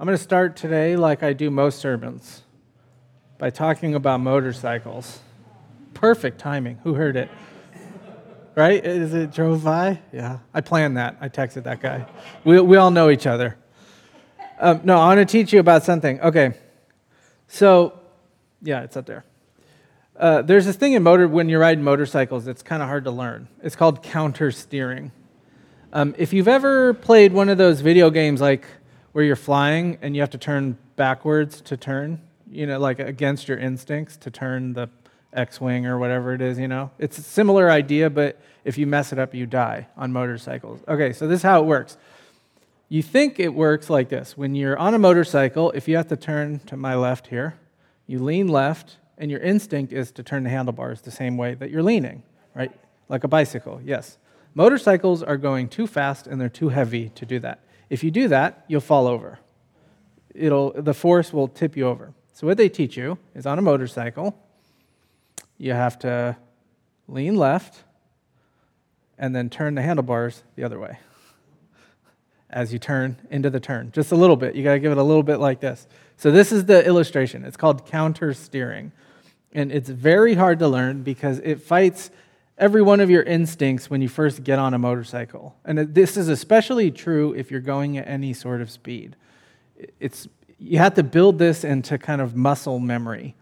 I'm going to start today, like I do most sermons, by talking about motorcycles. Perfect timing. Who heard it? Right? Is it drove by? Yeah. I planned that. I texted that guy. We, we all know each other. Um, no, I want to teach you about something. Okay. So, yeah, it's up there. Uh, there's this thing in motor when you're riding motorcycles it's kind of hard to learn. It's called counter steering. Um, if you've ever played one of those video games like where you're flying and you have to turn backwards to turn, you know, like against your instincts to turn the X Wing or whatever it is, you know? It's a similar idea, but if you mess it up, you die on motorcycles. Okay, so this is how it works. You think it works like this when you're on a motorcycle, if you have to turn to my left here, you lean left, and your instinct is to turn the handlebars the same way that you're leaning, right? Like a bicycle, yes. Motorcycles are going too fast and they're too heavy to do that. If you do that, you'll fall over. It'll, the force will tip you over. So, what they teach you is on a motorcycle, you have to lean left and then turn the handlebars the other way as you turn into the turn. Just a little bit. You got to give it a little bit like this. So, this is the illustration. It's called counter steering. And it's very hard to learn because it fights every one of your instincts when you first get on a motorcycle. And this is especially true if you're going at any sort of speed. It's, you have to build this into kind of muscle memory,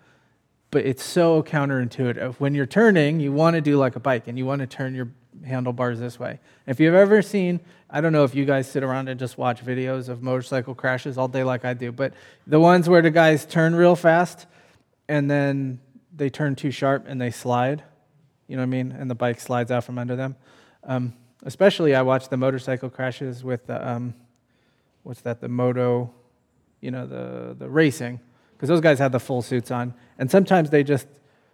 but it's so counterintuitive. When you're turning, you want to do like a bike and you want to turn your handlebars this way. If you've ever seen, I don't know if you guys sit around and just watch videos of motorcycle crashes all day like I do, but the ones where the guys turn real fast and then they turn too sharp and they slide you know what I mean? And the bike slides out from under them. Um, especially, I watch the motorcycle crashes with the, um, what's that, the moto, you know, the, the racing, because those guys have the full suits on. And sometimes they just,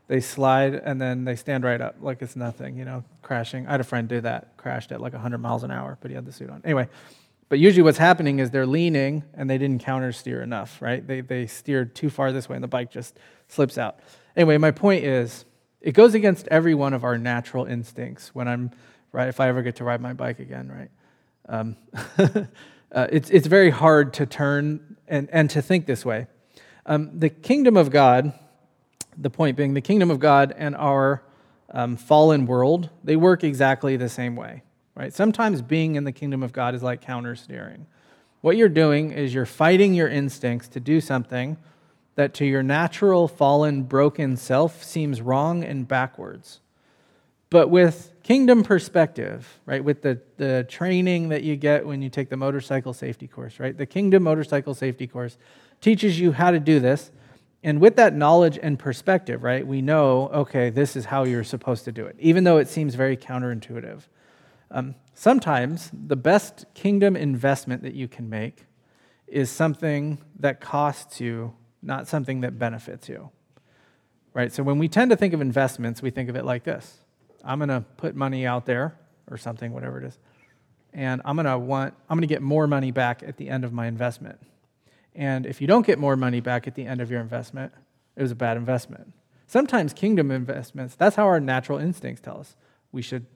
they slide and then they stand right up like it's nothing, you know, crashing. I had a friend do that, crashed at like 100 miles an hour, but he had the suit on. Anyway, but usually what's happening is they're leaning and they didn't counter steer enough, right? They, they steered too far this way and the bike just slips out. Anyway, my point is it goes against every one of our natural instincts when I'm, right, if I ever get to ride my bike again, right? Um, uh, it's, it's very hard to turn and, and to think this way. Um, the kingdom of God, the point being, the kingdom of God and our um, fallen world, they work exactly the same way, right? Sometimes being in the kingdom of God is like counter steering. What you're doing is you're fighting your instincts to do something that to your natural, fallen, broken self seems wrong and backwards. But with kingdom perspective, right, with the, the training that you get when you take the motorcycle safety course, right, the kingdom motorcycle safety course teaches you how to do this. And with that knowledge and perspective, right, we know, okay, this is how you're supposed to do it, even though it seems very counterintuitive. Um, sometimes the best kingdom investment that you can make is something that costs you not something that benefits you. Right? So when we tend to think of investments, we think of it like this I'm going to put money out there or something, whatever it is, and I'm going to want, I'm going to get more money back at the end of my investment. And if you don't get more money back at the end of your investment, it was a bad investment. Sometimes kingdom investments, that's how our natural instincts tell us we should,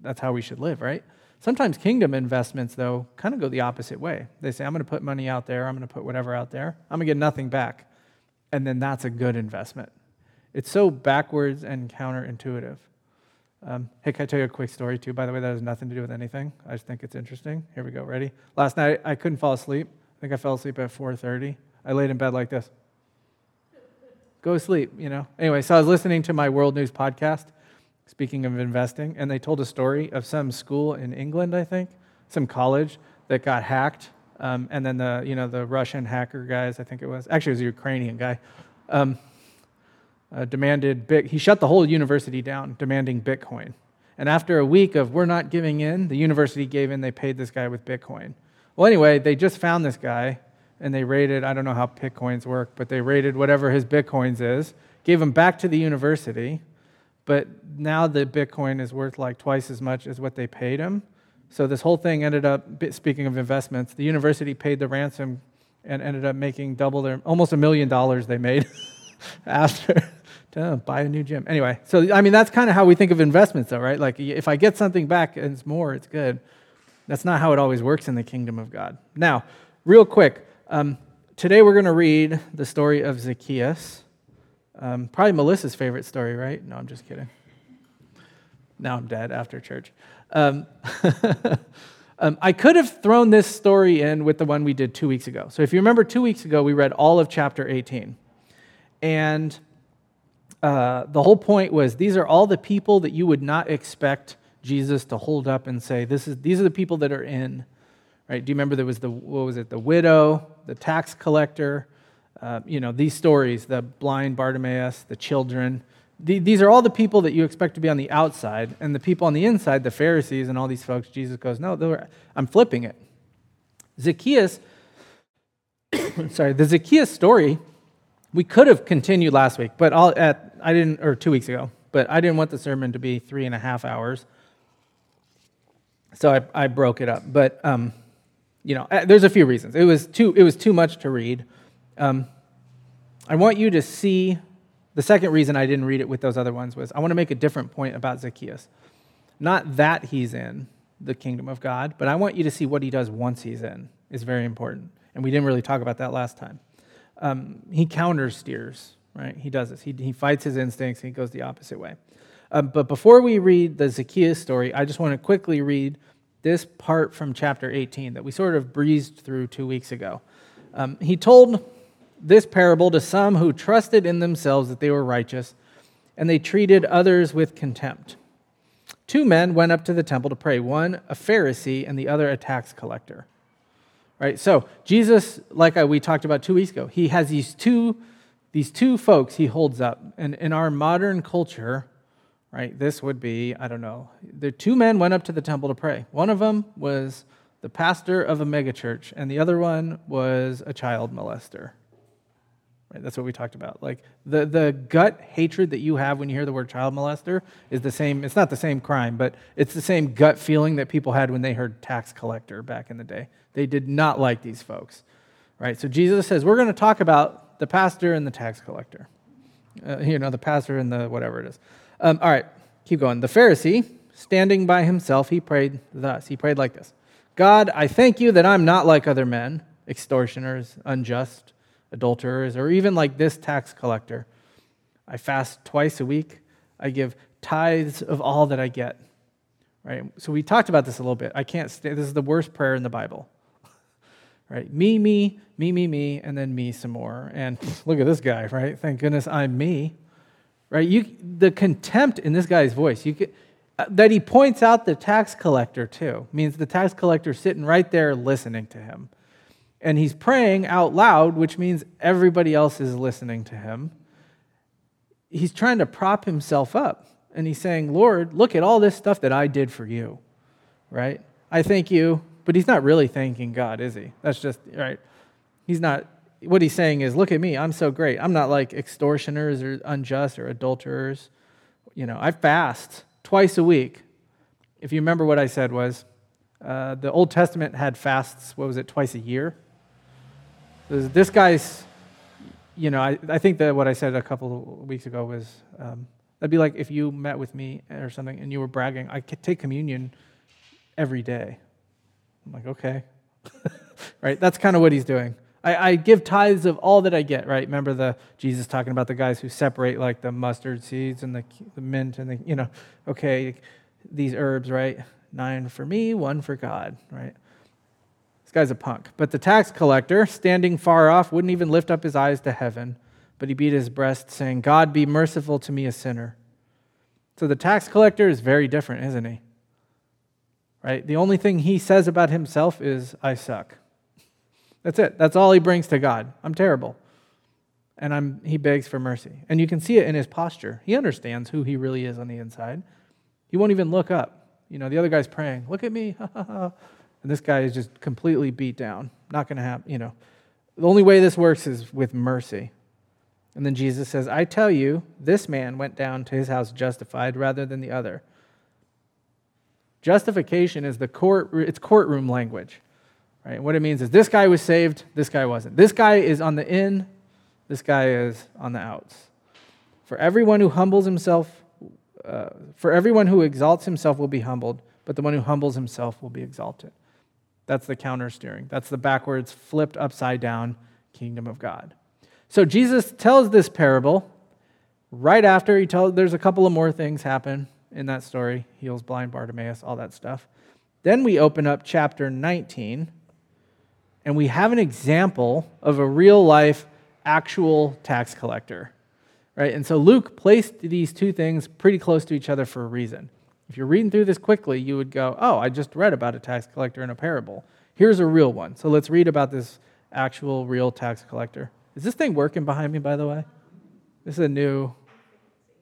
that's how we should live, right? Sometimes kingdom investments, though, kind of go the opposite way. They say, I'm going to put money out there, I'm going to put whatever out there, I'm going to get nothing back. And then that's a good investment. It's so backwards and counterintuitive. Um, hey, can I tell you a quick story, too? By the way, that has nothing to do with anything. I just think it's interesting. Here we go. Ready? Last night, I couldn't fall asleep. I think I fell asleep at 4.30. I laid in bed like this. Go sleep, you know. Anyway, so I was listening to my World News podcast, speaking of investing, and they told a story of some school in England, I think, some college that got hacked. Um, and then the, you know, the Russian hacker guys, I think it was, actually it was a Ukrainian guy, um, uh, demanded, big, he shut the whole university down, demanding Bitcoin. And after a week of we're not giving in, the university gave in, they paid this guy with Bitcoin. Well, anyway, they just found this guy and they raided, I don't know how Bitcoins work, but they raided whatever his Bitcoins is, gave him back to the university, but now the Bitcoin is worth like twice as much as what they paid him. So this whole thing ended up, speaking of investments, the university paid the ransom and ended up making double their, almost a million dollars they made after to buy a new gym. Anyway, so I mean, that's kind of how we think of investments, though, right? Like if I get something back and it's more, it's good. That's not how it always works in the kingdom of God. Now, real quick, Um, today we're going to read the story of Zacchaeus. Um, probably Melissa's favorite story, right? No, I'm just kidding. Now I'm dead after church. Um, um, I could have thrown this story in with the one we did two weeks ago. So if you remember, two weeks ago, we read all of chapter 18. And uh, the whole point was these are all the people that you would not expect Jesus to hold up and say, this is, these are the people that are in. Right? Do you remember there was the, what was it, the widow, the tax collector, uh, you know, these stories, the blind Bartimaeus, the children. The, these are all the people that you expect to be on the outside, and the people on the inside, the Pharisees and all these folks, Jesus goes, no, I'm flipping it. Zacchaeus, sorry, the Zacchaeus story, we could have continued last week, but I'll, at, I didn't, or two weeks ago, but I didn't want the sermon to be three and a half hours. So I, I broke it up. But, um, you know, uh, there's a few reasons. It was too, it was too much to read. Um, I want you to see the second reason I didn't read it with those other ones was I want to make a different point about Zacchaeus. Not that he's in the kingdom of God, but I want you to see what he does once he's in is very important. And we didn't really talk about that last time. Um, he counter steers, right? He does this. He, he fights his instincts and he goes the opposite way. Um, but before we read the Zacchaeus story, I just want to quickly read this part from chapter 18 that we sort of breezed through two weeks ago. Um, he told this parable to some who trusted in themselves that they were righteous, and they treated others with contempt. Two men went up to the temple to pray, one a Pharisee and the other a tax collector. Right? So, Jesus, like we talked about two weeks ago, he has these two, these two folks he holds up. And in our modern culture, right, this would be, I don't know, the two men went up to the temple to pray. One of them was the pastor of a megachurch, and the other one was a child molester. Right? That's what we talked about. Like the, the gut hatred that you have when you hear the word child molester is the same, it's not the same crime, but it's the same gut feeling that people had when they heard tax collector back in the day. They did not like these folks. Right? So Jesus says, we're going to talk about the pastor and the tax collector. Uh, you know, the pastor and the whatever it is. Um, all right, keep going. The Pharisee, standing by himself, he prayed thus. He prayed like this God, I thank you that I'm not like other men, extortioners, unjust adulterers, or even like this tax collector. I fast twice a week. I give tithes of all that I get. Right? So we talked about this a little bit. I can't stay. This is the worst prayer in the Bible. Right? Me, me, me, me, me, and then me some more. And look at this guy, right? Thank goodness I'm me. Right? You the contempt in this guy's voice. You uh, that he points out the tax collector too means the tax collector sitting right there listening to him and he's praying out loud, which means everybody else is listening to him. He's trying to prop himself up. And he's saying, Lord, look at all this stuff that I did for you, right? I thank you. But he's not really thanking God, is he? That's just, right? He's not, what he's saying is, look at me. I'm so great. I'm not like extortioners or unjust or adulterers. You know, I fast twice a week. If you remember what I said was, uh, the Old Testament had fasts, what was it, twice a year? This guy's, you know, I, I think that what I said a couple of weeks ago was um, that'd be like if you met with me or something and you were bragging, I take communion every day. I'm like, okay. right? That's kind of what he's doing. I, I, give tithes of all that I get, right? Remember the Jesus talking about the guys who separate like the mustard seeds and the, the mint and the, you know, okay, these herbs, right? Nine for me, one for God, right? This guy's a punk. But the tax collector, standing far off, wouldn't even lift up his eyes to heaven, but he beat his breast, saying, God, be merciful to me, a sinner. So the tax collector is very different, isn't he? Right? The only thing he says about himself is, I suck. That's it. That's all he brings to God. I'm terrible. And I'm, he begs for mercy. And you can see it in his posture. He understands who he really is on the inside. He won't even look up. You know, the other guy's praying, Look at me. And this guy is just completely beat down. Not going to happen, you know. The only way this works is with mercy. And then Jesus says, I tell you, this man went down to his house justified rather than the other. Justification is the court, it's courtroom language. Right? What it means is this guy was saved, this guy wasn't. This guy is on the in, this guy is on the outs. For everyone who humbles himself, uh, for everyone who exalts himself will be humbled, but the one who humbles himself will be exalted. That's the counter steering. That's the backwards, flipped upside down kingdom of God. So Jesus tells this parable right after he tells, there's a couple of more things happen in that story heals blind Bartimaeus, all that stuff. Then we open up chapter 19, and we have an example of a real life, actual tax collector. Right? And so Luke placed these two things pretty close to each other for a reason. If you're reading through this quickly, you would go, Oh, I just read about a tax collector in a parable. Here's a real one. So let's read about this actual, real tax collector. Is this thing working behind me, by the way? This is a new,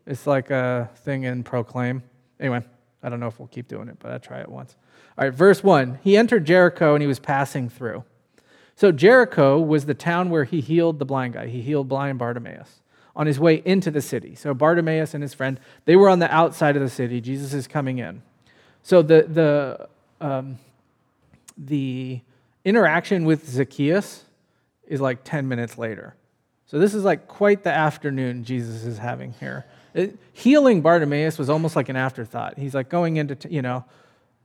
it's like a thing in Proclaim. Anyway, I don't know if we'll keep doing it, but I'll try it once. All right, verse 1. He entered Jericho and he was passing through. So Jericho was the town where he healed the blind guy. He healed blind Bartimaeus on his way into the city. So Bartimaeus and his friend, they were on the outside of the city. Jesus is coming in. So the, the, um, the interaction with Zacchaeus is like 10 minutes later. So this is like quite the afternoon Jesus is having here. It, healing Bartimaeus was almost like an afterthought. He's like going into, t- you know,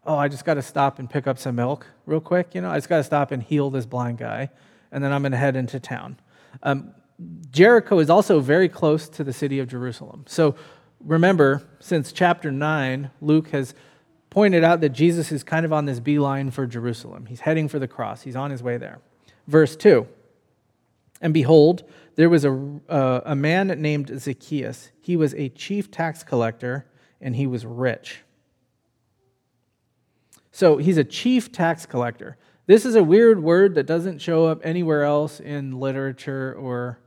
oh, I just got to stop and pick up some milk real quick. You know, I just got to stop and heal this blind guy, and then I'm going to head into town. Um, Jericho is also very close to the city of Jerusalem. So remember, since chapter 9, Luke has pointed out that Jesus is kind of on this beeline for Jerusalem. He's heading for the cross, he's on his way there. Verse 2 And behold, there was a, uh, a man named Zacchaeus. He was a chief tax collector and he was rich. So he's a chief tax collector. This is a weird word that doesn't show up anywhere else in literature or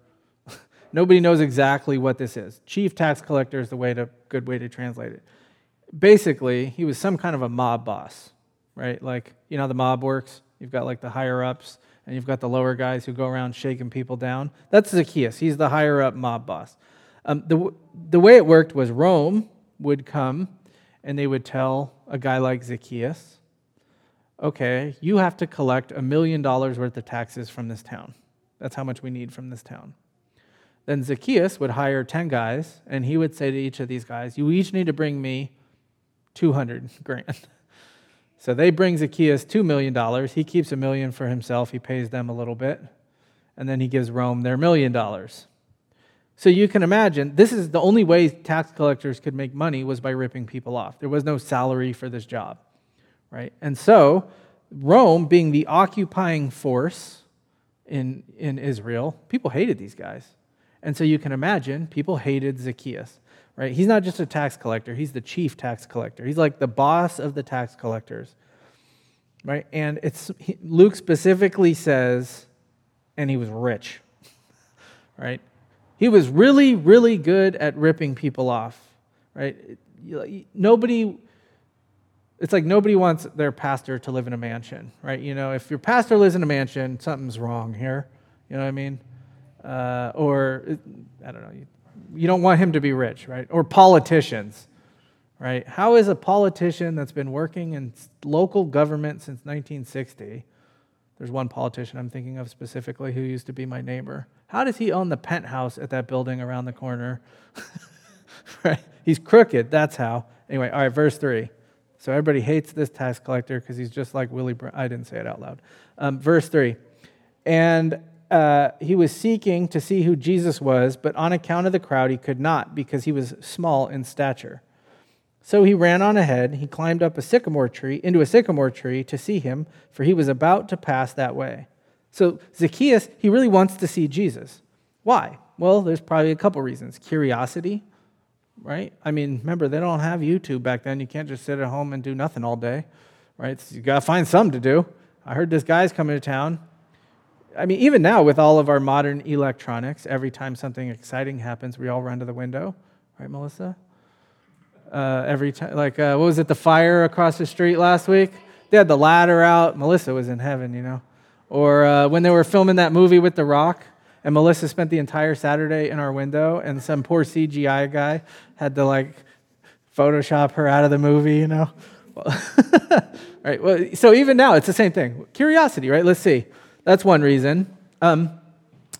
Nobody knows exactly what this is. Chief tax collector is the way to good way to translate it. Basically, he was some kind of a mob boss, right? Like, you know how the mob works? You've got like the higher ups and you've got the lower guys who go around shaking people down. That's Zacchaeus. He's the higher up mob boss. Um, the, the way it worked was Rome would come and they would tell a guy like Zacchaeus, okay, you have to collect a million dollars worth of taxes from this town. That's how much we need from this town. Then Zacchaeus would hire 10 guys, and he would say to each of these guys, You each need to bring me 200 grand. So they bring Zacchaeus $2 million. He keeps a million for himself. He pays them a little bit. And then he gives Rome their million dollars. So you can imagine, this is the only way tax collectors could make money was by ripping people off. There was no salary for this job, right? And so Rome, being the occupying force in, in Israel, people hated these guys. And so you can imagine people hated Zacchaeus, right? He's not just a tax collector, he's the chief tax collector. He's like the boss of the tax collectors, right? And it's Luke specifically says, and he was rich, right? He was really, really good at ripping people off, right? Nobody, it's like nobody wants their pastor to live in a mansion, right? You know, if your pastor lives in a mansion, something's wrong here. You know what I mean? Uh, or I don't know, you, you don't want him to be rich, right? Or politicians, right? How is a politician that's been working in local government since 1960? There's one politician I'm thinking of specifically who used to be my neighbor. How does he own the penthouse at that building around the corner? right? He's crooked, that's how. Anyway, all right, verse 3. So everybody hates this tax collector because he's just like Willie Brown. I didn't say it out loud. Um, verse 3. And uh, he was seeking to see who Jesus was, but on account of the crowd, he could not because he was small in stature. So he ran on ahead. He climbed up a sycamore tree, into a sycamore tree to see him, for he was about to pass that way. So Zacchaeus, he really wants to see Jesus. Why? Well, there's probably a couple reasons. Curiosity, right? I mean, remember, they don't have YouTube back then. You can't just sit at home and do nothing all day, right? So you got to find something to do. I heard this guy's coming to town. I mean, even now with all of our modern electronics, every time something exciting happens, we all run to the window, right, Melissa? Uh, every time, like, uh, what was it, the fire across the street last week? They had the ladder out. Melissa was in heaven, you know. Or uh, when they were filming that movie with The Rock, and Melissa spent the entire Saturday in our window, and some poor CGI guy had to, like, Photoshop her out of the movie, you know. right. Well, so even now, it's the same thing. Curiosity, right? Let's see. That's one reason. Um,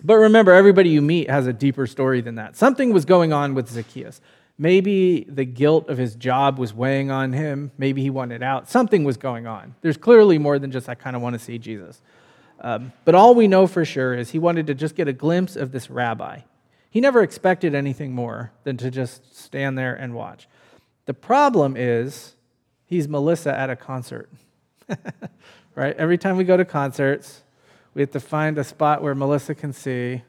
but remember, everybody you meet has a deeper story than that. Something was going on with Zacchaeus. Maybe the guilt of his job was weighing on him. Maybe he wanted out. Something was going on. There's clearly more than just, I kind of want to see Jesus. Um, but all we know for sure is he wanted to just get a glimpse of this rabbi. He never expected anything more than to just stand there and watch. The problem is he's Melissa at a concert. right? Every time we go to concerts, we have to find a spot where Melissa can see.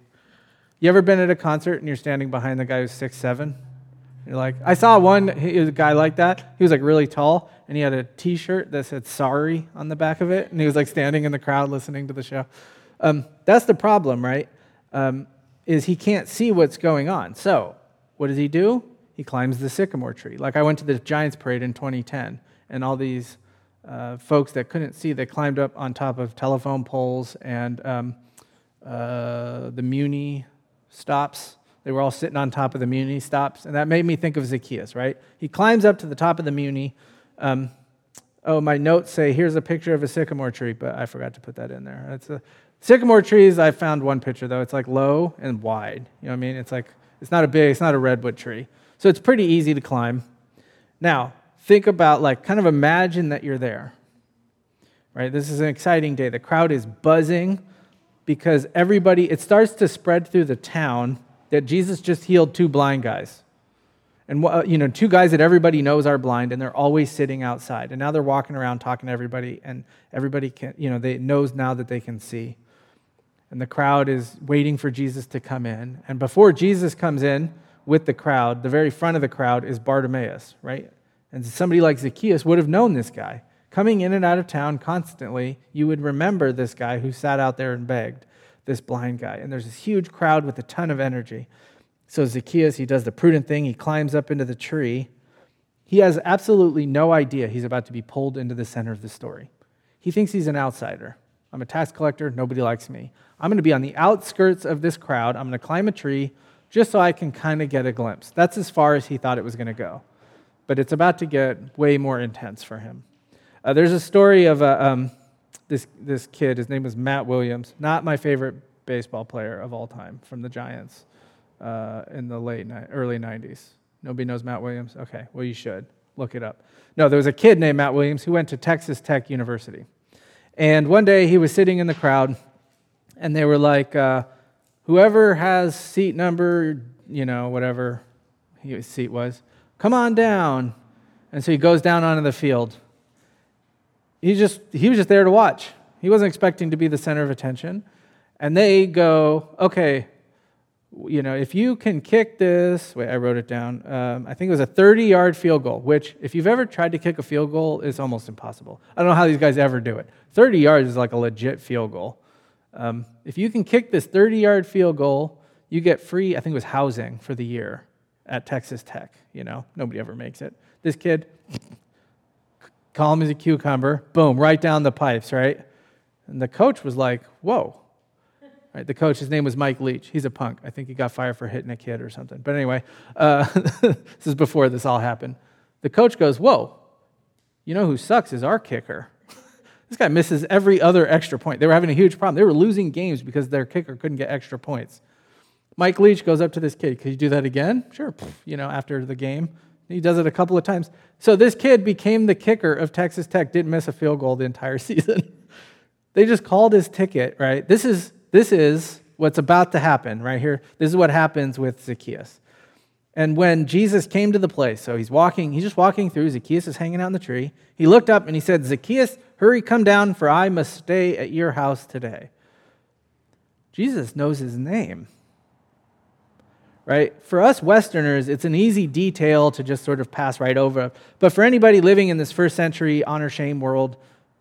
You ever been at a concert and you're standing behind the guy who's six seven? You're like, I saw one he was a guy like that. He was like really tall, and he had a T-shirt that said "Sorry" on the back of it, and he was like standing in the crowd listening to the show. Um, that's the problem, right? Um, is he can't see what's going on. So what does he do? He climbs the sycamore tree. Like I went to the Giants parade in 2010, and all these uh, folks that couldn't see, they climbed up on top of telephone poles and um, uh, the Muni stops. They were all sitting on top of the Muni stops, and that made me think of Zacchaeus, right? He climbs up to the top of the Muni. Um, oh, my notes say here's a picture of a sycamore tree, but I forgot to put that in there. It's a sycamore trees. I found one picture though. It's like low and wide. You know what I mean? It's like it's not a big, it's not a redwood tree, so it's pretty easy to climb. Now, think about like kind of imagine that you're there. Right? This is an exciting day. The crowd is buzzing because everybody it starts to spread through the town that Jesus just healed two blind guys. And you know, two guys that everybody knows are blind, and they're always sitting outside. And now they're walking around talking to everybody, and everybody can, you know, they knows now that they can see. And the crowd is waiting for Jesus to come in. And before Jesus comes in with the crowd, the very front of the crowd is Bartimaeus, right? And somebody like Zacchaeus would have known this guy. Coming in and out of town constantly, you would remember this guy who sat out there and begged this blind guy. And there's this huge crowd with a ton of energy. So Zacchaeus, he does the prudent thing. He climbs up into the tree. He has absolutely no idea he's about to be pulled into the center of the story. He thinks he's an outsider. I'm a tax collector. Nobody likes me. I'm going to be on the outskirts of this crowd. I'm going to climb a tree just so I can kind of get a glimpse. That's as far as he thought it was going to go. But it's about to get way more intense for him. Uh, there's a story of a, um, this, this kid, his name was Matt Williams, not my favorite baseball player of all time from the Giants uh, in the late, ni- early 90s. Nobody knows Matt Williams? Okay, well, you should. Look it up. No, there was a kid named Matt Williams who went to Texas Tech University. And one day he was sitting in the crowd, and they were like, uh, whoever has seat number, you know, whatever his seat was, come on down. And so he goes down onto the field he just he was just there to watch. He wasn't expecting to be the center of attention. And they go, okay, you know, if you can kick this, wait, I wrote it down. Um, I think it was a 30 yard field goal, which, if you've ever tried to kick a field goal, is almost impossible. I don't know how these guys ever do it. 30 yards is like a legit field goal. Um, if you can kick this 30 yard field goal, you get free, I think it was housing for the year at Texas Tech. You know, nobody ever makes it. This kid, calm as a cucumber, boom, right down the pipes, right? And the coach was like, whoa. Right, the coach, his name was Mike Leach. He's a punk. I think he got fired for hitting a kid or something. But anyway, uh, this is before this all happened. The coach goes, Whoa, you know who sucks is our kicker. this guy misses every other extra point. They were having a huge problem. They were losing games because their kicker couldn't get extra points. Mike Leach goes up to this kid. Could you do that again? Sure. You know, after the game. He does it a couple of times. So this kid became the kicker of Texas Tech, didn't miss a field goal the entire season. they just called his ticket, right? This is, this is what's about to happen right here. This is what happens with Zacchaeus. And when Jesus came to the place, so he's walking, he's just walking through, Zacchaeus is hanging out in the tree. He looked up and he said, Zacchaeus, hurry, come down, for I must stay at your house today. Jesus knows his name right? For us Westerners, it's an easy detail to just sort of pass right over. But for anybody living in this first century honor shame world,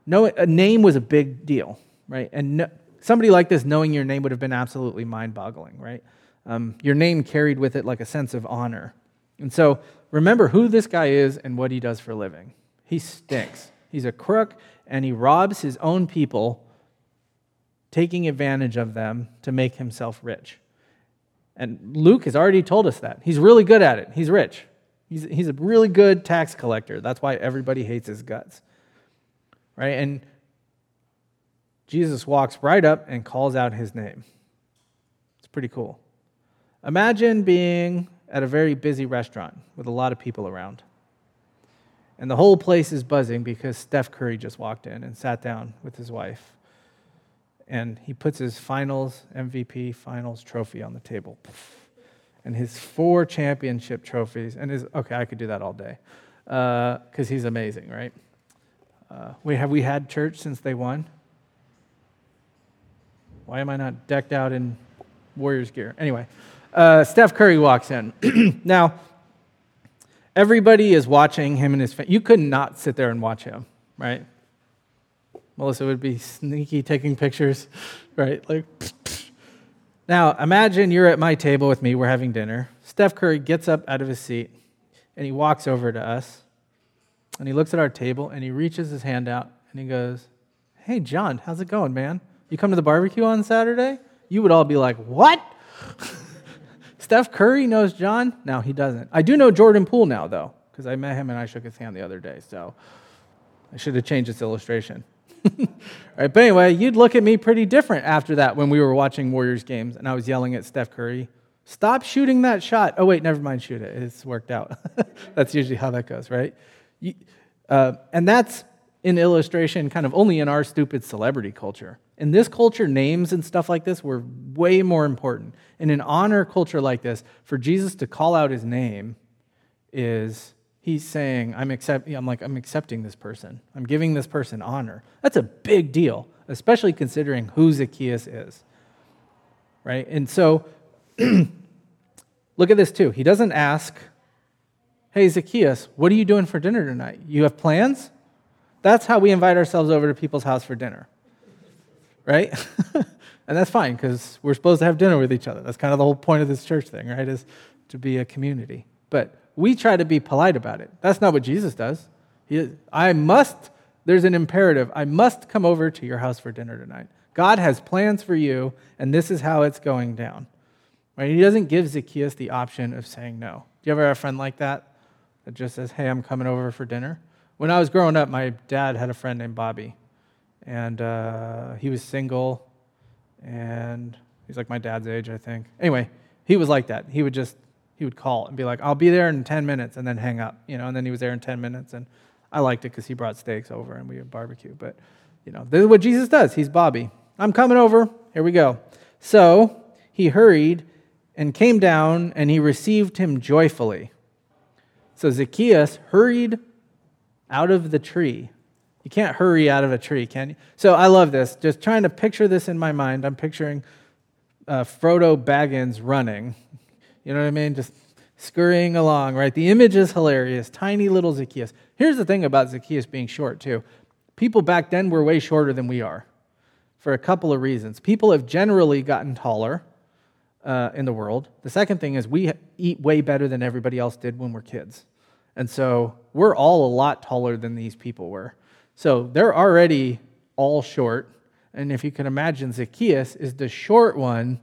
no, a name was a big deal, right? And no, somebody like this knowing your name would have been absolutely mind boggling, right? Um, your name carried with it like a sense of honor. And so remember who this guy is and what he does for a living. He stinks. He's a crook and he robs his own people, taking advantage of them to make himself rich. And Luke has already told us that. He's really good at it. He's rich. He's, he's a really good tax collector. That's why everybody hates his guts. Right? And Jesus walks right up and calls out his name. It's pretty cool. Imagine being at a very busy restaurant with a lot of people around. And the whole place is buzzing because Steph Curry just walked in and sat down with his wife. And he puts his finals MVP finals trophy on the table. And his four championship trophies. And his, okay, I could do that all day because uh, he's amazing, right? Uh, we, have we had church since they won? Why am I not decked out in Warriors gear? Anyway, uh, Steph Curry walks in. now, everybody is watching him and his family. You could not sit there and watch him, right? Melissa would be sneaky taking pictures, right? Like, now imagine you're at my table with me, we're having dinner. Steph Curry gets up out of his seat and he walks over to us and he looks at our table and he reaches his hand out and he goes, Hey, John, how's it going, man? You come to the barbecue on Saturday? You would all be like, What? Steph Curry knows John? No, he doesn't. I do know Jordan Poole now, though, because I met him and I shook his hand the other day. So I should have changed this illustration. right, but anyway, you'd look at me pretty different after that when we were watching Warriors games and I was yelling at Steph Curry, Stop shooting that shot. Oh, wait, never mind, shoot it. It's worked out. that's usually how that goes, right? You, uh, and that's an illustration kind of only in our stupid celebrity culture. In this culture, names and stuff like this were way more important. In an honor culture like this, for Jesus to call out his name is he's saying, I'm, accept, I'm like, I'm accepting this person. I'm giving this person honor. That's a big deal, especially considering who Zacchaeus is. Right? And so look at this too. He doesn't ask, Hey, Zacchaeus, what are you doing for dinner tonight? You have plans? That's how we invite ourselves over to people's house for dinner right? and that's fine because we're supposed to have dinner with each other. That's kind of the whole point of this church thing, right? Is to be a community. But we try to be polite about it. That's not what Jesus does. He, I must, there's an imperative. I must come over to your house for dinner tonight. God has plans for you, and this is how it's going down. Right? He doesn't give Zacchaeus the option of saying no. Do you ever have a friend like that that just says, hey, I'm coming over for dinner? When I was growing up, my dad had a friend named Bobby and uh, he was single, and he's like my dad's age, I think. Anyway, he was like that. He would just he would call and be like, "I'll be there in 10 minutes," and then hang up, you know. And then he was there in 10 minutes, and I liked it because he brought steaks over and we had barbecue. But you know, this is what Jesus does. He's Bobby. I'm coming over. Here we go. So he hurried and came down, and he received him joyfully. So Zacchaeus hurried out of the tree you can't hurry out of a tree, can you? So I love this. Just trying to picture this in my mind. I'm picturing uh, Frodo Baggins running. You know what I mean? Just scurrying along, right? The image is hilarious. Tiny little Zacchaeus. Here's the thing about Zacchaeus being short, too. People back then were way shorter than we are for a couple of reasons. People have generally gotten taller uh, in the world. The second thing is we eat way better than everybody else did when we're kids. And so we're all a lot taller than these people were. So they're already all short. And if you can imagine, Zacchaeus is the short one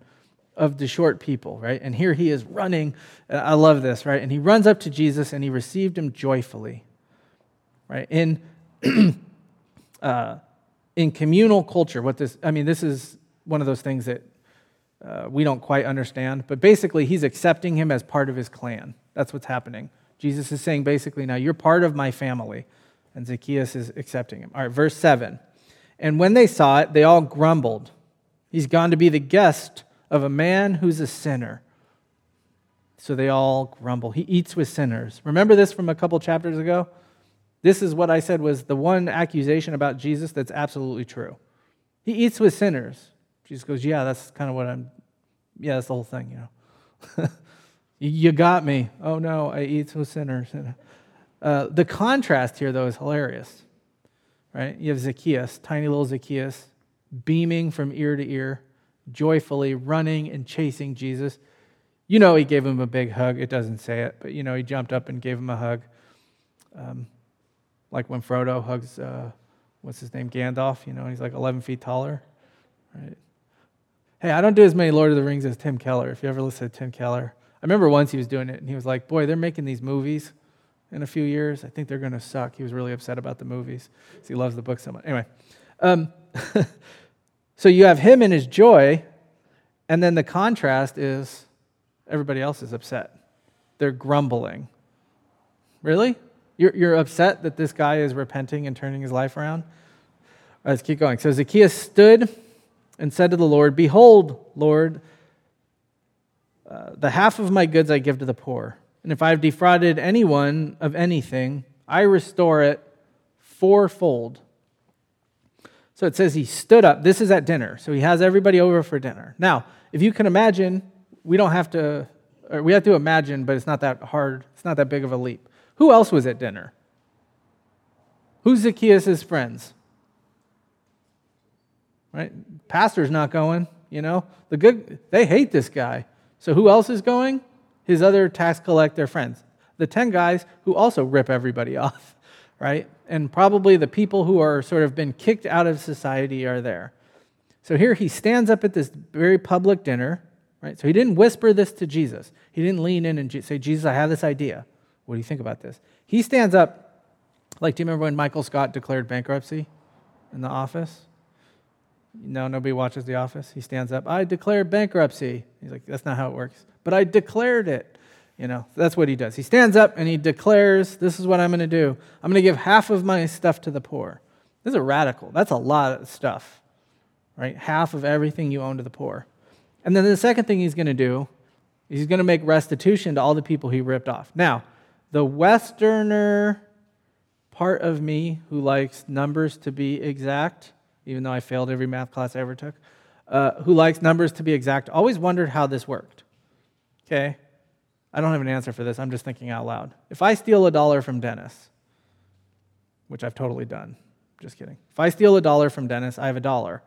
of the short people, right? And here he is running. I love this, right? And he runs up to Jesus and he received him joyfully, right? In, uh, in communal culture, what this, I mean, this is one of those things that uh, we don't quite understand, but basically, he's accepting him as part of his clan. That's what's happening. Jesus is saying basically, now you're part of my family. And Zacchaeus is accepting him. All right, verse 7. And when they saw it, they all grumbled. He's gone to be the guest of a man who's a sinner. So they all grumble. He eats with sinners. Remember this from a couple chapters ago? This is what I said was the one accusation about Jesus that's absolutely true. He eats with sinners. Jesus goes, Yeah, that's kind of what I'm, yeah, that's the whole thing, you know. you got me. Oh no, I eat with sinners. Uh, the contrast here, though, is hilarious. Right? You have Zacchaeus, tiny little Zacchaeus, beaming from ear to ear, joyfully running and chasing Jesus. You know, he gave him a big hug. It doesn't say it, but you know, he jumped up and gave him a hug. Um, like when Frodo hugs, uh, what's his name, Gandalf, you know, he's like 11 feet taller. Right? Hey, I don't do as many Lord of the Rings as Tim Keller. If you ever listen to Tim Keller, I remember once he was doing it and he was like, Boy, they're making these movies in a few years. I think they're going to suck. He was really upset about the movies because he loves the book so much. Anyway, um, so you have him in his joy, and then the contrast is everybody else is upset. they're grumbling. Really? You're, you're upset that this guy is repenting and turning his life around? let's keep going. So Zacchaeus stood and said to the Lord, Behold, Lord, uh, the half of my goods I give to the poor. And if I have defrauded anyone of anything, I restore it fourfold. So it says he stood up. This is at dinner. So he has everybody over for dinner. Now, if you can imagine, we don't have to, we have to imagine, but it's not that hard. It's not that big of a leap. Who else was at dinner? Who's Zacchaeus' friends? Right? Pastor's not going, you know. The good they hate this guy. So who else is going? His other tax collector friends. The 10 guys who also rip everybody off, right? And probably the people who are sort of been kicked out of society are there. So here he stands up at this very public dinner, right? So he didn't whisper this to Jesus. He didn't lean in and say, Jesus, I have this idea. What do you think about this? He stands up, like, do you remember when Michael Scott declared bankruptcy in the office? No, nobody watches The Office. He stands up, I declared bankruptcy. He's like, that's not how it works. But I declared it. You know, that's what he does. He stands up and he declares, this is what I'm going to do. I'm going to give half of my stuff to the poor. This is a radical. That's a lot of stuff, right? Half of everything you own to the poor. And then the second thing he's going to do, is he's going to make restitution to all the people he ripped off. Now, the Westerner part of me who likes numbers to be exact, even though I failed every math class I ever took, uh, who likes numbers to be exact, always wondered how this worked. Okay? I don't have an answer for this. I'm just thinking out loud. If I steal a dollar from Dennis, which I've totally done, just kidding. If I steal a dollar from Dennis, I have a dollar.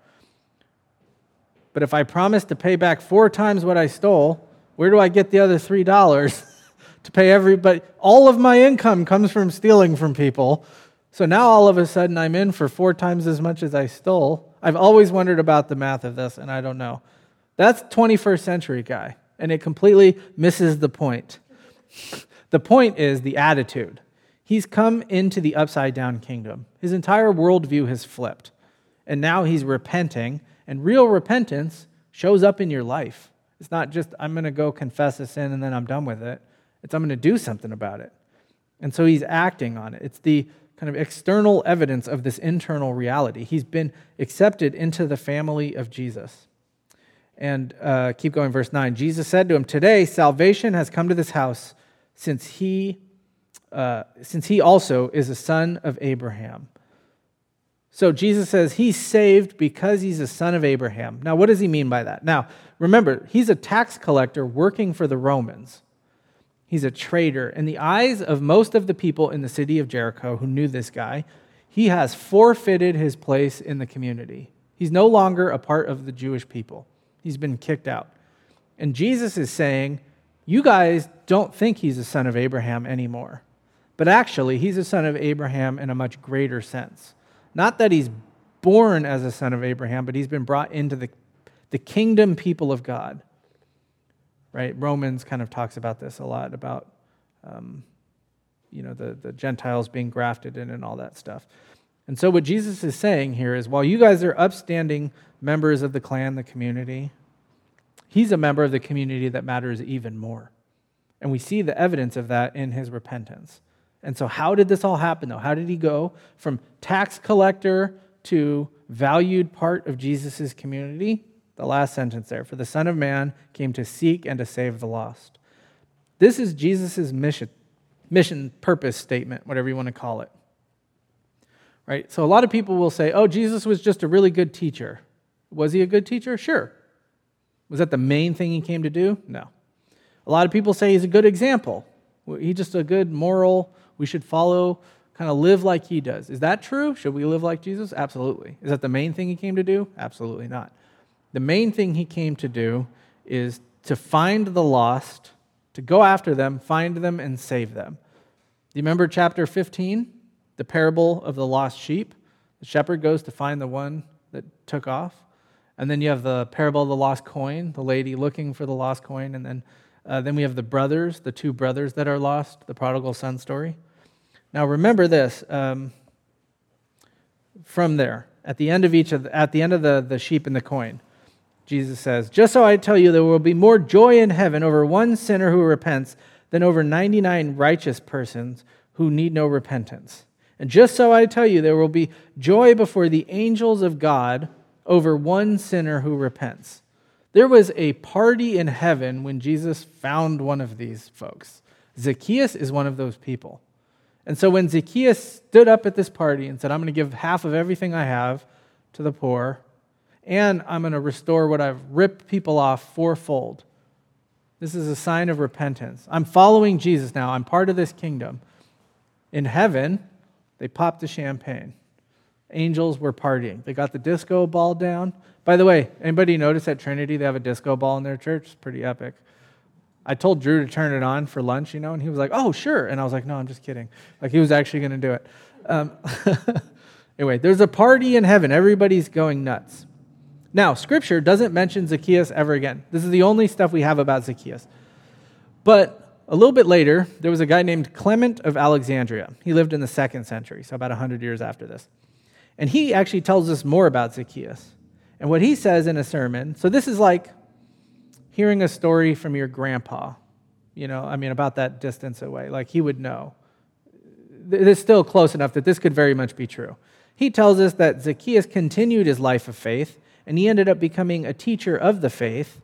But if I promise to pay back four times what I stole, where do I get the other three dollars? to pay everybody. All of my income comes from stealing from people. So now all of a sudden I'm in for four times as much as I stole. I've always wondered about the math of this, and I don't know. That's 21st century guy, and it completely misses the point. the point is the attitude. He's come into the upside down kingdom. His entire worldview has flipped. And now he's repenting, and real repentance shows up in your life. It's not just, I'm going to go confess a sin and then I'm done with it. It's I'm going to do something about it. And so he's acting on it. It's the kind of external evidence of this internal reality. He's been accepted into the family of Jesus. And uh, keep going, verse 9. Jesus said to him, Today salvation has come to this house, since he, uh, since he also is a son of Abraham. So Jesus says he's saved because he's a son of Abraham. Now, what does he mean by that? Now, remember, he's a tax collector working for the Romans. He's a traitor. In the eyes of most of the people in the city of Jericho who knew this guy, he has forfeited his place in the community. He's no longer a part of the Jewish people, he's been kicked out. And Jesus is saying, You guys don't think he's a son of Abraham anymore. But actually, he's a son of Abraham in a much greater sense. Not that he's born as a son of Abraham, but he's been brought into the, the kingdom people of God right? Romans kind of talks about this a lot about, um, you know, the, the Gentiles being grafted in and all that stuff. And so, what Jesus is saying here is while you guys are upstanding members of the clan, the community, he's a member of the community that matters even more. And we see the evidence of that in his repentance. And so, how did this all happen, though? How did he go from tax collector to valued part of Jesus' community? the last sentence there. For the Son of Man came to seek and to save the lost. This is Jesus' mission, mission purpose statement, whatever you want to call it. Right? So a lot of people will say, oh, Jesus was just a really good teacher. Was he a good teacher? Sure. Was that the main thing he came to do? No. A lot of people say he's a good example. He's just a good moral, we should follow, kind of live like he does. Is that true? Should we live like Jesus? Absolutely. Is that the main thing he came to do? Absolutely not. The main thing he came to do is to find the lost, to go after them, find them, and save them. Do you remember chapter 15, the parable of the lost sheep? The shepherd goes to find the one that took off. And then you have the parable of the lost coin, the lady looking for the lost coin. And then, uh, then we have the brothers, the two brothers that are lost, the prodigal son story. Now remember this um, from there, at the end of each of the, at the end of the, the sheep and the coin, Jesus says, Just so I tell you, there will be more joy in heaven over one sinner who repents than over 99 righteous persons who need no repentance. And just so I tell you, there will be joy before the angels of God over one sinner who repents. There was a party in heaven when Jesus found one of these folks. Zacchaeus is one of those people. And so when Zacchaeus stood up at this party and said, I'm going to give half of everything I have to the poor, and I'm going to restore what I've ripped people off fourfold. This is a sign of repentance. I'm following Jesus now. I'm part of this kingdom. In heaven, they popped the champagne. Angels were partying. They got the disco ball down. By the way, anybody notice at Trinity they have a disco ball in their church? It's pretty epic. I told Drew to turn it on for lunch, you know, and he was like, "Oh, sure." And I was like, "No, I'm just kidding." Like he was actually going to do it. Um, anyway, there's a party in heaven. Everybody's going nuts. Now, Scripture doesn't mention Zacchaeus ever again. This is the only stuff we have about Zacchaeus. But a little bit later, there was a guy named Clement of Alexandria. He lived in the second century, so about 100 years after this. And he actually tells us more about Zacchaeus. And what he says in a sermon, so this is like hearing a story from your grandpa, you know, I mean, about that distance away. Like he would know. It's still close enough that this could very much be true. He tells us that Zacchaeus continued his life of faith, and he ended up becoming a teacher of the faith.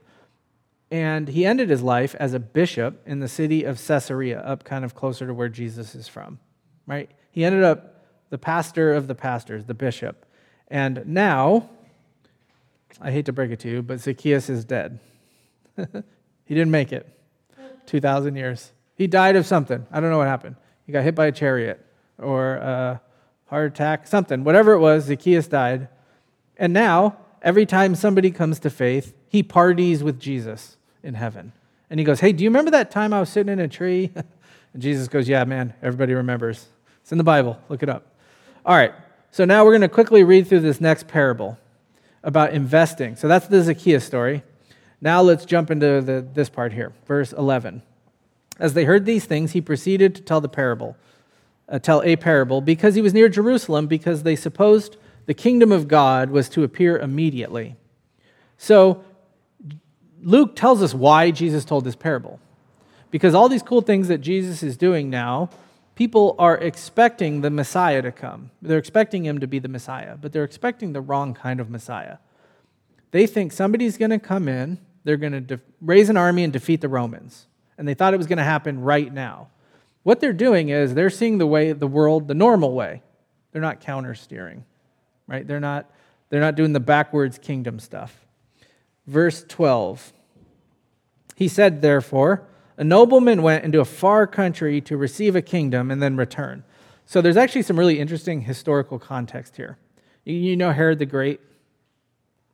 And he ended his life as a bishop in the city of Caesarea, up kind of closer to where Jesus is from, right? He ended up the pastor of the pastors, the bishop. And now, I hate to break it to you, but Zacchaeus is dead. he didn't make it. 2,000 years. He died of something. I don't know what happened. He got hit by a chariot or a heart attack, something. Whatever it was, Zacchaeus died. And now, every time somebody comes to faith, he parties with Jesus in heaven. And he goes, Hey, do you remember that time I was sitting in a tree? and Jesus goes, Yeah, man, everybody remembers. It's in the Bible. Look it up. All right, so now we're going to quickly read through this next parable about investing. So that's the Zacchaeus story. Now let's jump into the, this part here, verse 11. As they heard these things, he proceeded to tell the parable, uh, tell a parable, because he was near Jerusalem, because they supposed the kingdom of God was to appear immediately. So Luke tells us why Jesus told this parable. Because all these cool things that Jesus is doing now people are expecting the Messiah to come. They're expecting him to be the Messiah, but they're expecting the wrong kind of Messiah. They think somebody's going to come in, they're going to de- raise an army and defeat the Romans. And they thought it was going to happen right now. What they're doing is they're seeing the way the world the normal way. They're not counter steering, right? They're not they're not doing the backwards kingdom stuff. Verse 12. He said, therefore, a nobleman went into a far country to receive a kingdom and then return. So there's actually some really interesting historical context here. You know Herod the Great?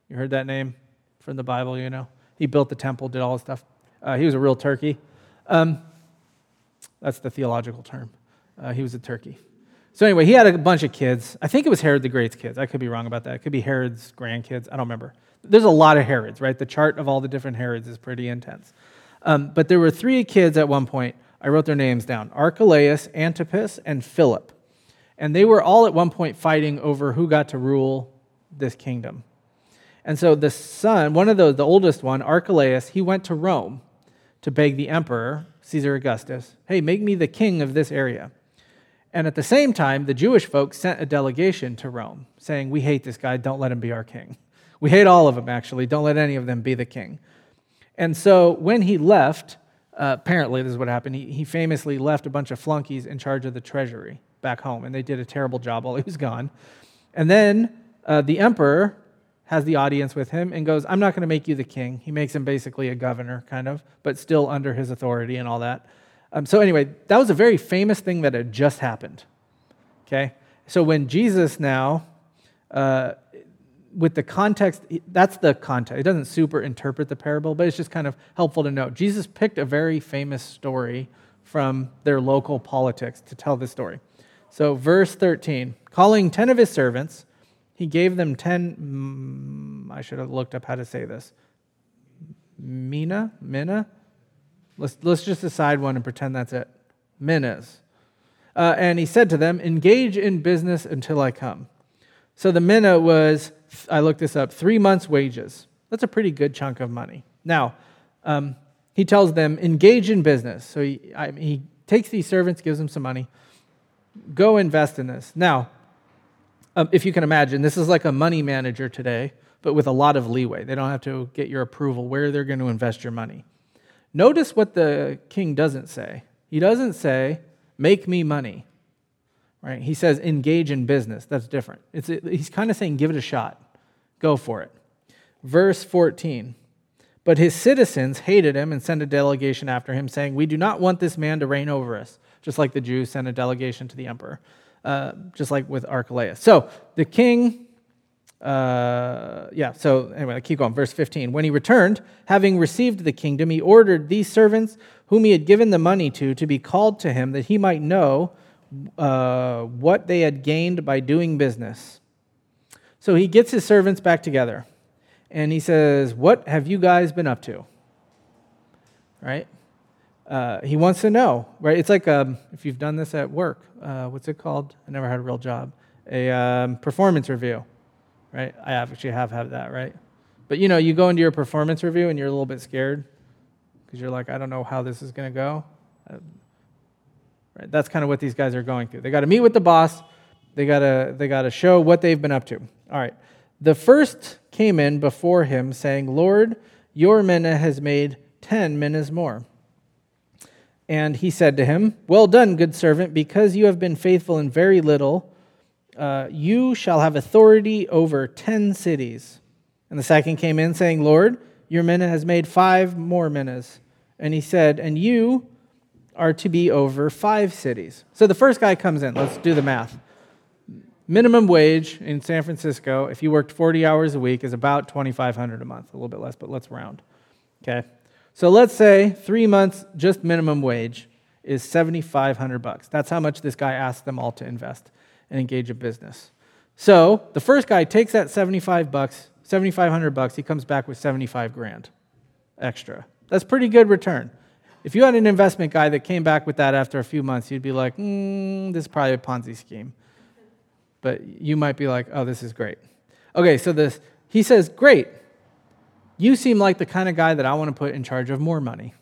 You heard that name from the Bible, you know? He built the temple, did all this stuff. Uh, he was a real turkey. Um, that's the theological term. Uh, he was a turkey. So anyway, he had a bunch of kids. I think it was Herod the Great's kids. I could be wrong about that. It could be Herod's grandkids. I don't remember. There's a lot of Herods, right? The chart of all the different Herods is pretty intense. Um, but there were three kids at one point. I wrote their names down Archelaus, Antipas, and Philip. And they were all at one point fighting over who got to rule this kingdom. And so the son, one of those, the oldest one, Archelaus, he went to Rome to beg the emperor, Caesar Augustus, hey, make me the king of this area. And at the same time, the Jewish folks sent a delegation to Rome saying, We hate this guy, don't let him be our king. We hate all of them, actually, don't let any of them be the king. And so when he left, uh, apparently this is what happened, he, he famously left a bunch of flunkies in charge of the treasury back home, and they did a terrible job while he was gone. And then uh, the emperor has the audience with him and goes, I'm not going to make you the king. He makes him basically a governor, kind of, but still under his authority and all that. Um, so, anyway, that was a very famous thing that had just happened. Okay? So, when Jesus now uh, with the context, that's the context. It doesn't super interpret the parable, but it's just kind of helpful to know. Jesus picked a very famous story from their local politics to tell this story. So, verse 13 calling 10 of his servants, he gave them 10, mm, I should have looked up how to say this. Mina? Mina? Let's, let's just decide one and pretend that's it. Minas. Uh, and he said to them, Engage in business until I come. So the mina was I looked this up, three months' wages. That's a pretty good chunk of money. Now, um, he tells them, engage in business. So he, I, he takes these servants, gives them some money. Go invest in this. Now, um, if you can imagine, this is like a money manager today, but with a lot of leeway. They don't have to get your approval where they're going to invest your money. Notice what the king doesn't say. He doesn't say, make me money. Right? He says, engage in business. That's different. It's, he's kind of saying, give it a shot. Go for it. Verse 14. But his citizens hated him and sent a delegation after him, saying, We do not want this man to reign over us, just like the Jews sent a delegation to the emperor, uh, just like with Archelaus. So the king, uh, yeah, so anyway, I keep going. Verse 15. When he returned, having received the kingdom, he ordered these servants whom he had given the money to to be called to him, that he might know uh, what they had gained by doing business. So he gets his servants back together and he says, What have you guys been up to? Right? Uh, he wants to know, right? It's like um, if you've done this at work, uh, what's it called? I never had a real job. A um, performance review, right? I actually have had that, right? But you know, you go into your performance review and you're a little bit scared because you're like, I don't know how this is going to go. Right? That's kind of what these guys are going through. They got to meet with the boss. They got to they got to show what they've been up to. All right. The first came in before him, saying, Lord, your mina has made ten minas more. And he said to him, Well done, good servant, because you have been faithful in very little, uh, you shall have authority over ten cities. And the second came in, saying, Lord, your mina has made five more minas. And he said, And you are to be over five cities. So the first guy comes in. Let's do the math. Minimum wage in San Francisco, if you worked 40 hours a week, is about 2,500 a month, a little bit less, but let's round. Okay? So let's say three months, just minimum wage, is 7,500 bucks. That's how much this guy asked them all to invest and engage a business. So the first guy takes that 75 bucks, 7,500 bucks, he comes back with 75 grand extra. That's pretty good return. If you had an investment guy that came back with that after a few months, you'd be like, mm, this is probably a Ponzi scheme but you might be like, oh, this is great. Okay, so this, he says, great. You seem like the kind of guy that I want to put in charge of more money,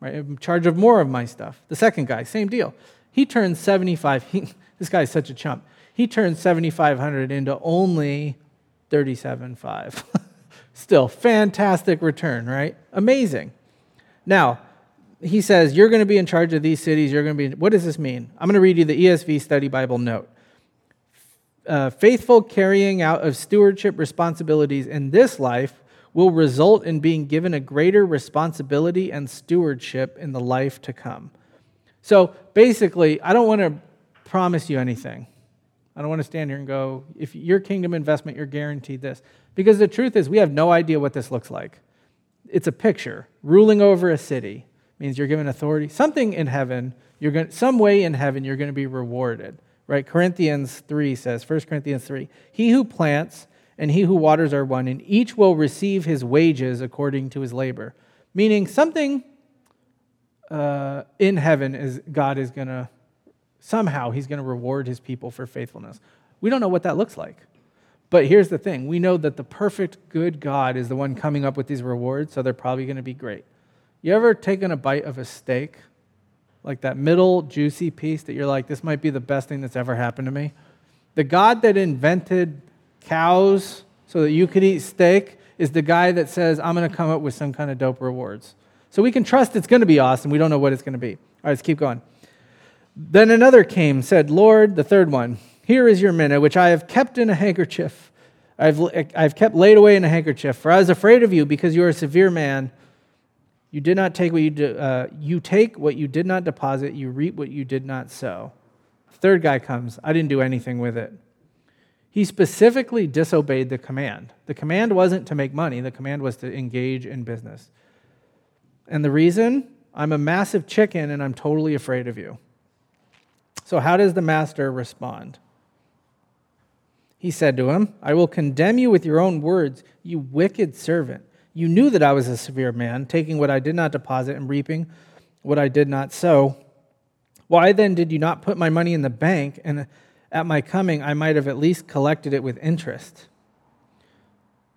right? In charge of more of my stuff. The second guy, same deal. He turns 75, he, this guy's such a chump. He turns 7,500 into only 37.5. Still, fantastic return, right? Amazing. Now, he says, You're going to be in charge of these cities. You're going to be, what does this mean? I'm going to read you the ESV Study Bible note uh, faithful carrying out of stewardship responsibilities in this life will result in being given a greater responsibility and stewardship in the life to come. So basically, I don't want to promise you anything. I don't want to stand here and go, if your kingdom investment, you're guaranteed this. Because the truth is, we have no idea what this looks like. It's a picture. Ruling over a city means you're given authority. Something in heaven, you're going, some way in heaven, you're going to be rewarded right? Corinthians 3 says, 1 Corinthians 3, He who plants and he who waters are one, and each will receive his wages according to his labor. Meaning something uh, in heaven is God is going to, somehow, he's going to reward his people for faithfulness. We don't know what that looks like. But here's the thing we know that the perfect, good God is the one coming up with these rewards, so they're probably going to be great. You ever taken a bite of a steak like that middle juicy piece that you're like, this might be the best thing that's ever happened to me. The God that invented cows so that you could eat steak is the guy that says, I'm going to come up with some kind of dope rewards. So we can trust it's going to be awesome. We don't know what it's going to be. All right, let's keep going. Then another came, said, Lord, the third one, here is your mina, which I have kept in a handkerchief. I've, I've kept laid away in a handkerchief, for I was afraid of you because you are a severe man you did not take what you do, uh, you take what you did not deposit, you reap what you did not sow. Third guy comes, I didn't do anything with it. He specifically disobeyed the command. The command wasn't to make money, the command was to engage in business. And the reason? I'm a massive chicken and I'm totally afraid of you. So, how does the master respond? He said to him, I will condemn you with your own words, you wicked servant. You knew that I was a severe man, taking what I did not deposit and reaping what I did not sow. Why then did you not put my money in the bank, and at my coming I might have at least collected it with interest?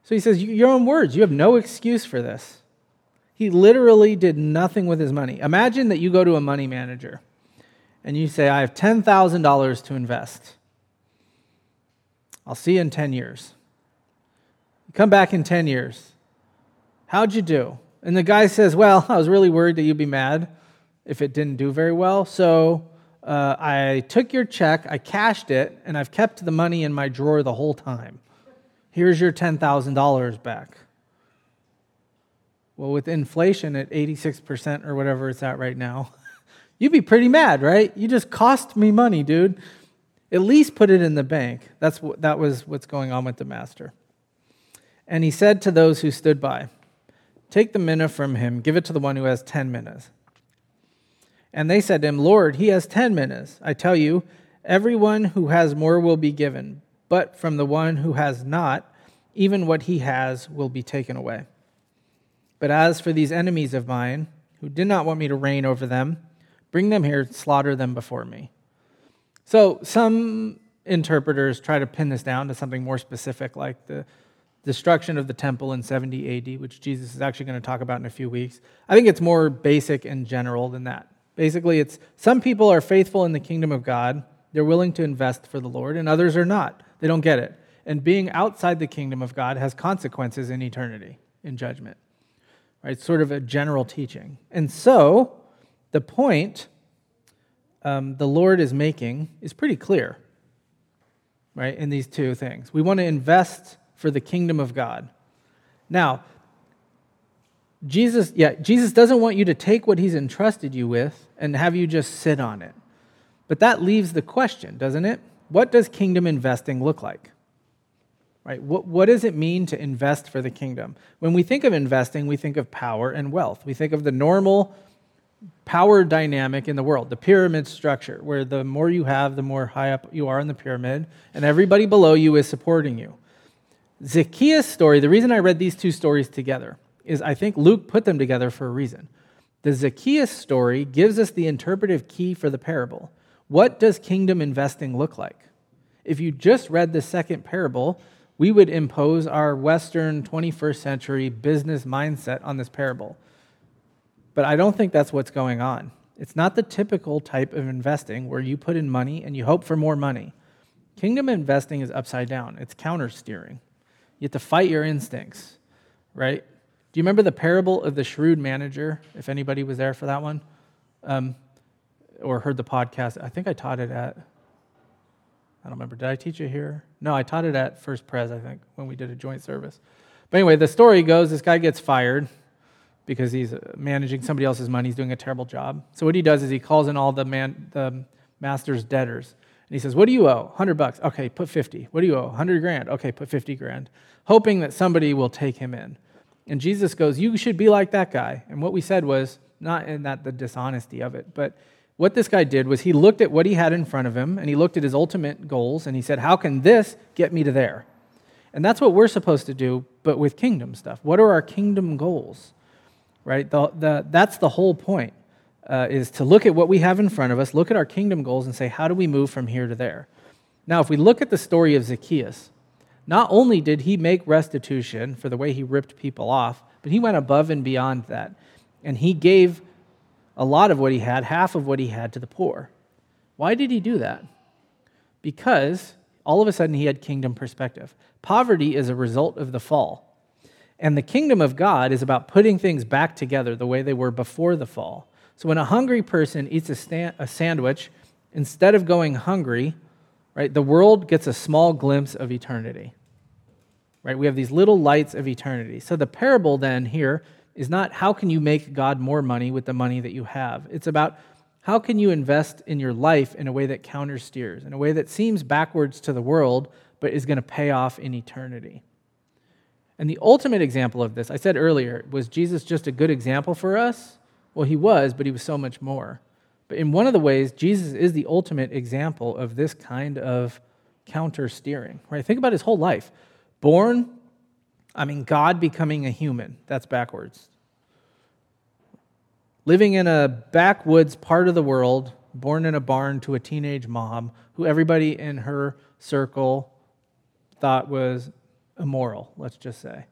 So he says, Your own words, you have no excuse for this. He literally did nothing with his money. Imagine that you go to a money manager and you say, I have $10,000 to invest. I'll see you in 10 years. Come back in 10 years. How'd you do? And the guy says, Well, I was really worried that you'd be mad if it didn't do very well. So uh, I took your check, I cashed it, and I've kept the money in my drawer the whole time. Here's your $10,000 back. Well, with inflation at 86% or whatever it's at right now, you'd be pretty mad, right? You just cost me money, dude. At least put it in the bank. That's what, that was what's going on with the master. And he said to those who stood by, Take the mina from him, give it to the one who has 10 minas. And they said to him, Lord, he has 10 minas. I tell you, everyone who has more will be given, but from the one who has not, even what he has will be taken away. But as for these enemies of mine, who did not want me to reign over them, bring them here, slaughter them before me. So some interpreters try to pin this down to something more specific, like the destruction of the temple in 70 AD, which Jesus is actually going to talk about in a few weeks. I think it's more basic and general than that. Basically, it's some people are faithful in the kingdom of God, they're willing to invest for the Lord, and others are not. They don't get it. And being outside the kingdom of God has consequences in eternity, in judgment. Right? It's Sort of a general teaching. And so, the point um, the Lord is making is pretty clear, right, in these two things. We want to invest for the kingdom of God. Now, Jesus, yeah, Jesus doesn't want you to take what he's entrusted you with and have you just sit on it. But that leaves the question, doesn't it? What does kingdom investing look like? Right? What, what does it mean to invest for the kingdom? When we think of investing, we think of power and wealth. We think of the normal power dynamic in the world, the pyramid structure, where the more you have, the more high up you are in the pyramid, and everybody below you is supporting you. Zacchaeus' story, the reason I read these two stories together is I think Luke put them together for a reason. The Zacchaeus story gives us the interpretive key for the parable. What does kingdom investing look like? If you just read the second parable, we would impose our Western 21st century business mindset on this parable. But I don't think that's what's going on. It's not the typical type of investing where you put in money and you hope for more money. Kingdom investing is upside down, it's counter steering. You have to fight your instincts, right? Do you remember the parable of the shrewd manager? If anybody was there for that one um, or heard the podcast, I think I taught it at, I don't remember, did I teach it here? No, I taught it at First Pres, I think, when we did a joint service. But anyway, the story goes this guy gets fired because he's managing somebody else's money. He's doing a terrible job. So what he does is he calls in all the, man, the master's debtors and he says, What do you owe? 100 bucks. Okay, put 50. What do you owe? 100 grand. Okay, put 50 grand. Hoping that somebody will take him in. And Jesus goes, You should be like that guy. And what we said was, not in that the dishonesty of it, but what this guy did was he looked at what he had in front of him and he looked at his ultimate goals and he said, How can this get me to there? And that's what we're supposed to do, but with kingdom stuff. What are our kingdom goals? Right? The, the, that's the whole point uh, is to look at what we have in front of us, look at our kingdom goals, and say, how do we move from here to there? Now, if we look at the story of Zacchaeus, not only did he make restitution for the way he ripped people off, but he went above and beyond that. And he gave a lot of what he had, half of what he had, to the poor. Why did he do that? Because all of a sudden he had kingdom perspective. Poverty is a result of the fall. And the kingdom of God is about putting things back together the way they were before the fall. So when a hungry person eats a, stand, a sandwich, instead of going hungry, right, the world gets a small glimpse of eternity. Right? We have these little lights of eternity. So the parable then here is not how can you make God more money with the money that you have. It's about how can you invest in your life in a way that countersteers, in a way that seems backwards to the world, but is going to pay off in eternity. And the ultimate example of this, I said earlier, was Jesus just a good example for us? Well, he was, but he was so much more. But in one of the ways, Jesus is the ultimate example of this kind of counter steering, right? Think about his whole life. Born, I mean, God becoming a human. That's backwards. Living in a backwoods part of the world, born in a barn to a teenage mom who everybody in her circle thought was immoral, let's just say.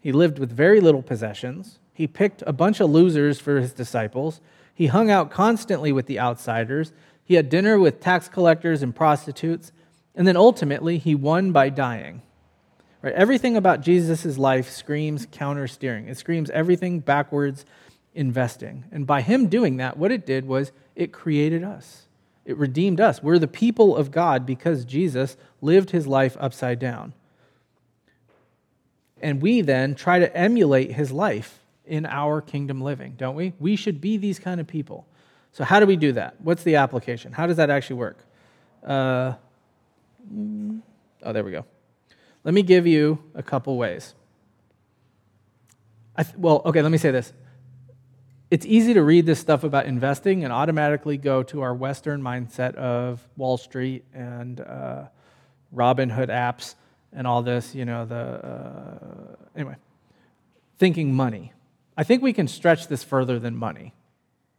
He lived with very little possessions. He picked a bunch of losers for his disciples. He hung out constantly with the outsiders. He had dinner with tax collectors and prostitutes. And then ultimately, he won by dying. Right? Everything about Jesus' life screams counter steering. It screams everything backwards investing. And by him doing that, what it did was it created us. It redeemed us. We're the people of God because Jesus lived his life upside down. And we then try to emulate his life in our kingdom living, don't we? We should be these kind of people. So, how do we do that? What's the application? How does that actually work? Uh, oh, there we go. Let me give you a couple ways. Th- well, okay, let me say this. It's easy to read this stuff about investing and automatically go to our Western mindset of Wall Street and uh, Robinhood apps and all this, you know, the. Uh, anyway, thinking money. I think we can stretch this further than money,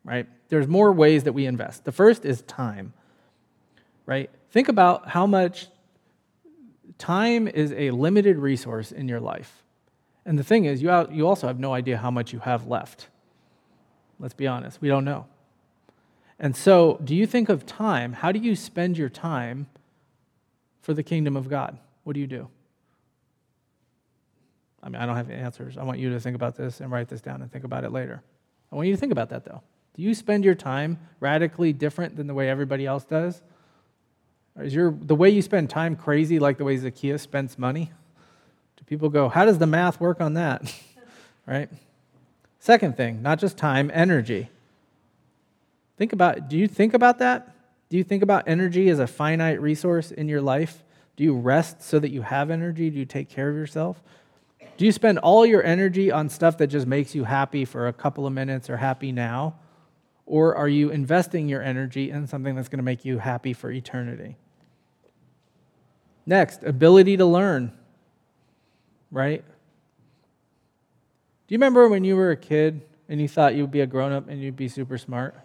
right? There's more ways that we invest. The first is time, right? Think about how much time is a limited resource in your life. And the thing is, you, you also have no idea how much you have left. Let's be honest, we don't know. And so, do you think of time? How do you spend your time for the kingdom of God? What do you do? I mean, I don't have answers. I want you to think about this and write this down and think about it later. I want you to think about that, though. Do you spend your time radically different than the way everybody else does? Or is your, the way you spend time crazy like the way Zacchaeus spends money? Do people go, how does the math work on that? right? Second thing, not just time, energy. Think about, do you think about that? Do you think about energy as a finite resource in your life? Do you rest so that you have energy? Do you take care of yourself? Do you spend all your energy on stuff that just makes you happy for a couple of minutes or happy now? Or are you investing your energy in something that's going to make you happy for eternity? Next, ability to learn, right? Do you remember when you were a kid and you thought you'd be a grown up and you'd be super smart?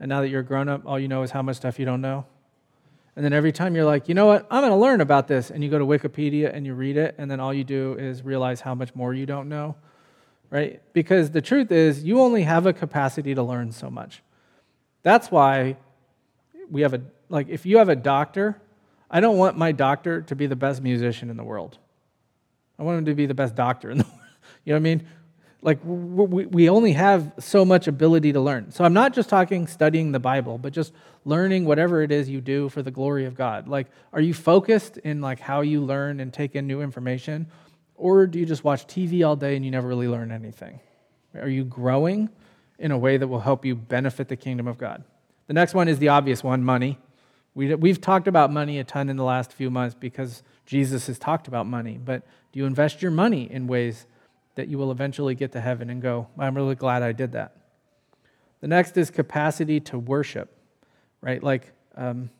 And now that you're a grown up, all you know is how much stuff you don't know? And then every time you're like, you know what, I'm going to learn about this. And you go to Wikipedia and you read it, and then all you do is realize how much more you don't know, right? Because the truth is, you only have a capacity to learn so much. That's why we have a, like, if you have a doctor, I don't want my doctor to be the best musician in the world. I want him to be the best doctor in the world. You know what I mean? Like we we only have so much ability to learn. So i'm not just talking studying the bible but just learning whatever it is you do for the glory of god. Like are you focused in like how you learn and take in new information or do you just watch tv all day and you never really learn anything? Are you growing in a way that will help you benefit the kingdom of god? The next one is the obvious one money. We, we've talked about money a ton in the last few months because jesus has talked about money but do you invest your money in ways that you will eventually get to heaven and go, I'm really glad I did that. The next is capacity to worship, right? Like, um,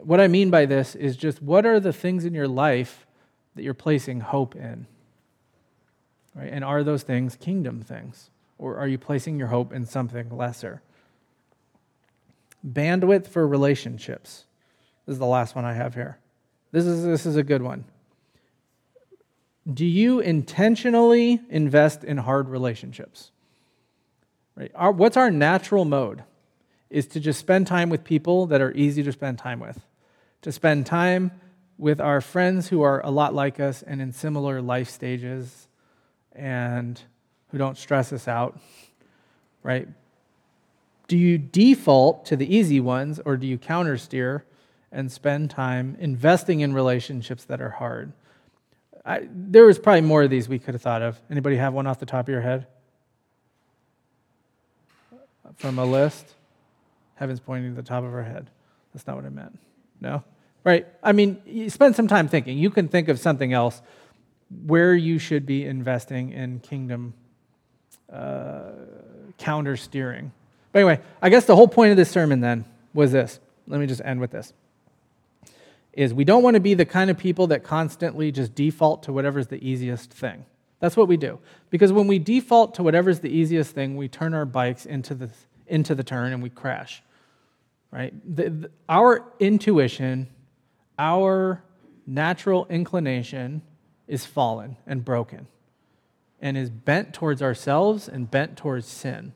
what I mean by this is just what are the things in your life that you're placing hope in? Right? And are those things kingdom things? Or are you placing your hope in something lesser? Bandwidth for relationships. This is the last one I have here. This is, this is a good one. Do you intentionally invest in hard relationships? Right? Our, what's our natural mode? Is to just spend time with people that are easy to spend time with, to spend time with our friends who are a lot like us and in similar life stages and who don't stress us out, right? Do you default to the easy ones or do you countersteer and spend time investing in relationships that are hard? I, there was probably more of these we could have thought of. Anybody have one off the top of your head? From a list? Heaven's pointing to the top of her head. That's not what I meant. No? Right. I mean, you spend some time thinking. You can think of something else where you should be investing in kingdom uh, counter steering. But anyway, I guess the whole point of this sermon then was this. Let me just end with this is we don't want to be the kind of people that constantly just default to whatever's the easiest thing. That's what we do. Because when we default to whatever's the easiest thing, we turn our bikes into the, into the turn and we crash. Right? The, the, our intuition, our natural inclination is fallen and broken. and is bent towards ourselves and bent towards sin.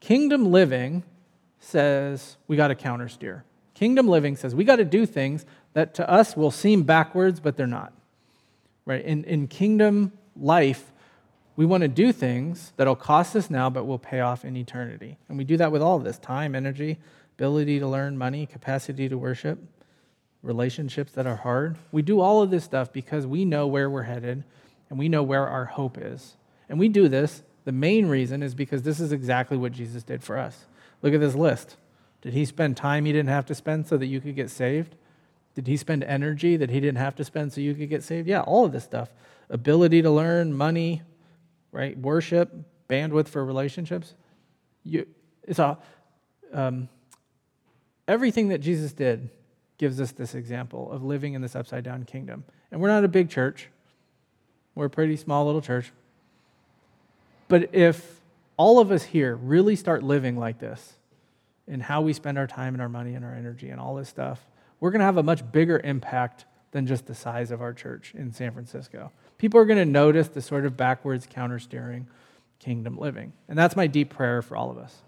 Kingdom living says we got to countersteer. Kingdom living says we got to do things that to us will seem backwards, but they're not. Right? In, in kingdom life, we want to do things that'll cost us now, but will pay off in eternity. And we do that with all of this time, energy, ability to learn, money, capacity to worship, relationships that are hard. We do all of this stuff because we know where we're headed and we know where our hope is. And we do this, the main reason is because this is exactly what Jesus did for us. Look at this list. Did he spend time he didn't have to spend so that you could get saved? Did he spend energy that he didn't have to spend so you could get saved? Yeah, all of this stuff. Ability to learn, money, right? Worship, bandwidth for relationships. You, it's a, um, everything that Jesus did gives us this example of living in this upside down kingdom. And we're not a big church, we're a pretty small little church. But if all of us here really start living like this in how we spend our time and our money and our energy and all this stuff, we're going to have a much bigger impact than just the size of our church in San Francisco. People are going to notice the sort of backwards counter steering kingdom living. And that's my deep prayer for all of us.